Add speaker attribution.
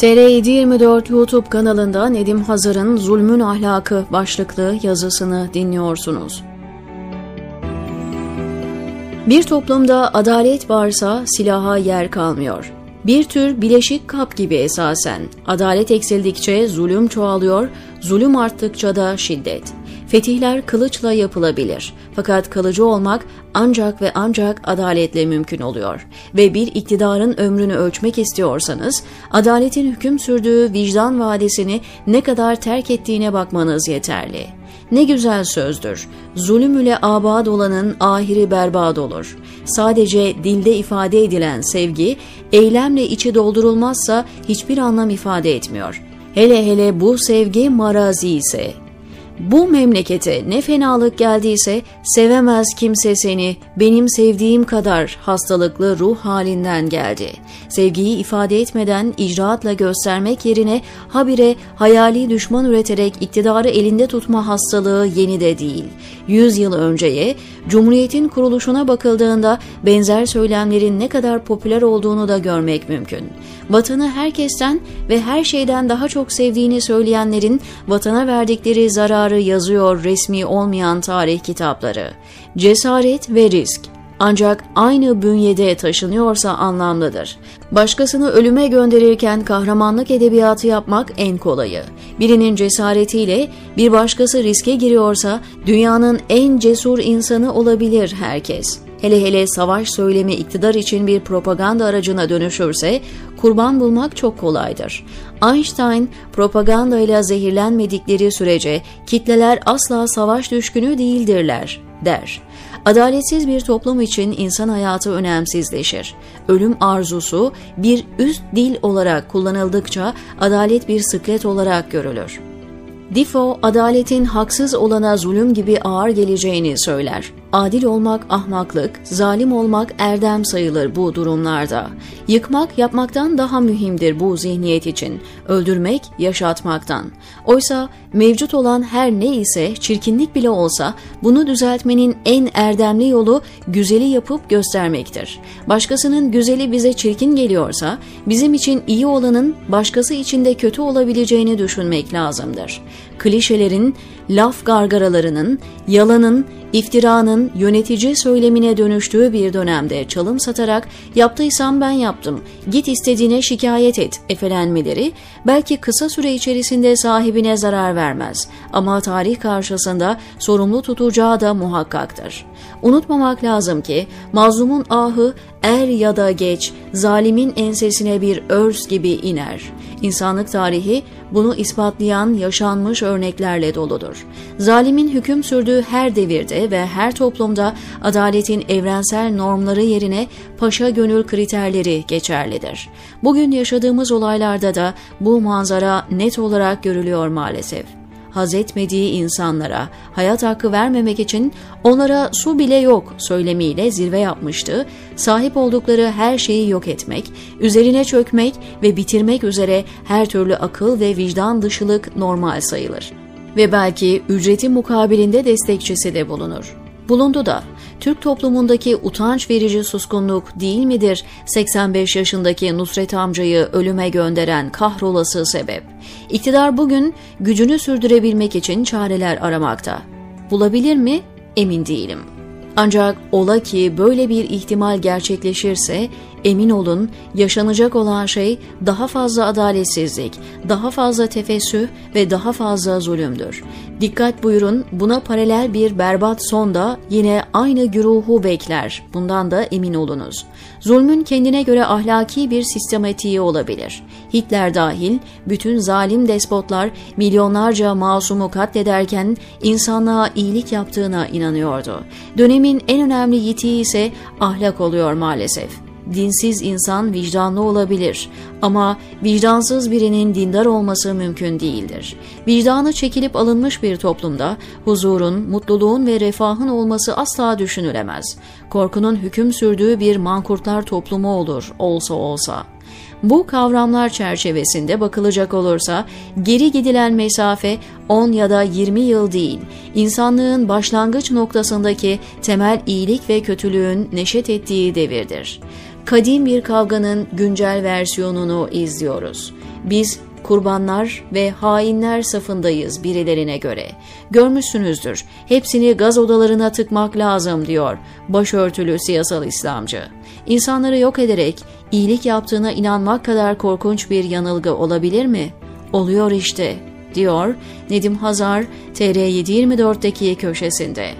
Speaker 1: TR724 YouTube kanalında Nedim Hazar'ın Zulmün Ahlakı başlıklı yazısını dinliyorsunuz. Bir toplumda adalet varsa silaha yer kalmıyor. Bir tür bileşik kap gibi esasen. Adalet eksildikçe zulüm çoğalıyor, zulüm arttıkça da şiddet. Fetihler kılıçla yapılabilir. Fakat kalıcı olmak ancak ve ancak adaletle mümkün oluyor. Ve bir iktidarın ömrünü ölçmek istiyorsanız, adaletin hüküm sürdüğü vicdan vadesini ne kadar terk ettiğine bakmanız yeterli. Ne güzel sözdür. Zulüm ile abad olanın ahiri berbad olur. Sadece dilde ifade edilen sevgi, eylemle içi doldurulmazsa hiçbir anlam ifade etmiyor. Hele hele bu sevgi marazi ise, bu memlekete ne fenalık geldiyse sevemez kimse seni benim sevdiğim kadar hastalıklı ruh halinden geldi. Sevgiyi ifade etmeden icraatla göstermek yerine habire hayali düşman üreterek iktidarı elinde tutma hastalığı yeni de değil. Yüz yıl önceye Cumhuriyet'in kuruluşuna bakıldığında benzer söylemlerin ne kadar popüler olduğunu da görmek mümkün. Vatanı herkesten ve her şeyden daha çok sevdiğini söyleyenlerin vatana verdikleri zararı yazıyor resmi olmayan tarih kitapları. Cesaret ve risk ancak aynı bünyede taşınıyorsa anlamlıdır. Başkasını ölüme gönderirken kahramanlık edebiyatı yapmak en kolayı. Birinin cesaretiyle bir başkası riske giriyorsa dünyanın en cesur insanı olabilir herkes. Hele hele savaş söylemi iktidar için bir propaganda aracına dönüşürse kurban bulmak çok kolaydır. Einstein propagandayla zehirlenmedikleri sürece kitleler asla savaş düşkünü değildirler der. Adaletsiz bir toplum için insan hayatı önemsizleşir. Ölüm arzusu bir üst dil olarak kullanıldıkça adalet bir sıklet olarak görülür. Defoe, adaletin haksız olana zulüm gibi ağır geleceğini söyler. Adil olmak ahmaklık, zalim olmak erdem sayılır bu durumlarda. Yıkmak yapmaktan daha mühimdir bu zihniyet için, öldürmek yaşatmaktan. Oysa mevcut olan her ne ise çirkinlik bile olsa bunu düzeltmenin en erdemli yolu güzeli yapıp göstermektir. Başkasının güzeli bize çirkin geliyorsa bizim için iyi olanın başkası için de kötü olabileceğini düşünmek lazımdır. Klişelerin, laf gargaralarının, yalanın, iftiranın yönetici söylemine dönüştüğü bir dönemde çalım satarak yaptıysam ben yaptım, git istediğine şikayet et efelenmeleri belki kısa süre içerisinde sahibine zarar vermez ama tarih karşısında sorumlu tutacağı da muhakkaktır. Unutmamak lazım ki mazlumun ahı er ya da geç zalimin ensesine bir örs gibi iner. İnsanlık tarihi bunu ispatlayan yaşanmış örneklerle doludur. Zalimin hüküm sürdüğü her devirde ve her toplumda adaletin evrensel normları yerine paşa gönül kriterleri geçerlidir. Bugün yaşadığımız olaylarda da bu manzara net olarak görülüyor maalesef haz etmediği insanlara hayat hakkı vermemek için onlara su bile yok söylemiyle zirve yapmıştı, sahip oldukları her şeyi yok etmek, üzerine çökmek ve bitirmek üzere her türlü akıl ve vicdan dışılık normal sayılır. Ve belki ücreti mukabilinde destekçisi de bulunur. Bulundu da Türk toplumundaki utanç verici suskunluk değil midir 85 yaşındaki Nusret amcayı ölüme gönderen kahrolası sebep? İktidar bugün gücünü sürdürebilmek için çareler aramakta. Bulabilir mi? Emin değilim. Ancak ola ki böyle bir ihtimal gerçekleşirse emin olun yaşanacak olan şey daha fazla adaletsizlik, daha fazla tefessüh ve daha fazla zulümdür. Dikkat buyurun buna paralel bir berbat son da yine aynı güruhu bekler. Bundan da emin olunuz. Zulmün kendine göre ahlaki bir sistematiği olabilir. Hitler dahil bütün zalim despotlar milyonlarca masumu katlederken insanlığa iyilik yaptığına inanıyordu. Dönemin en önemli yitiği ise ahlak oluyor maalesef dinsiz insan vicdanlı olabilir ama vicdansız birinin dindar olması mümkün değildir. Vicdanı çekilip alınmış bir toplumda huzurun, mutluluğun ve refahın olması asla düşünülemez. Korkunun hüküm sürdüğü bir mankurtlar toplumu olur, olsa olsa. Bu kavramlar çerçevesinde bakılacak olursa geri gidilen mesafe 10 ya da 20 yıl değil, insanlığın başlangıç noktasındaki temel iyilik ve kötülüğün neşet ettiği devirdir. Kadim bir kavganın güncel versiyonunu izliyoruz. Biz kurbanlar ve hainler safındayız birilerine göre. Görmüşsünüzdür, hepsini gaz odalarına tıkmak lazım diyor başörtülü siyasal İslamcı. İnsanları yok ederek iyilik yaptığına inanmak kadar korkunç bir yanılgı olabilir mi? Oluyor işte, diyor Nedim Hazar TR724'deki köşesinde.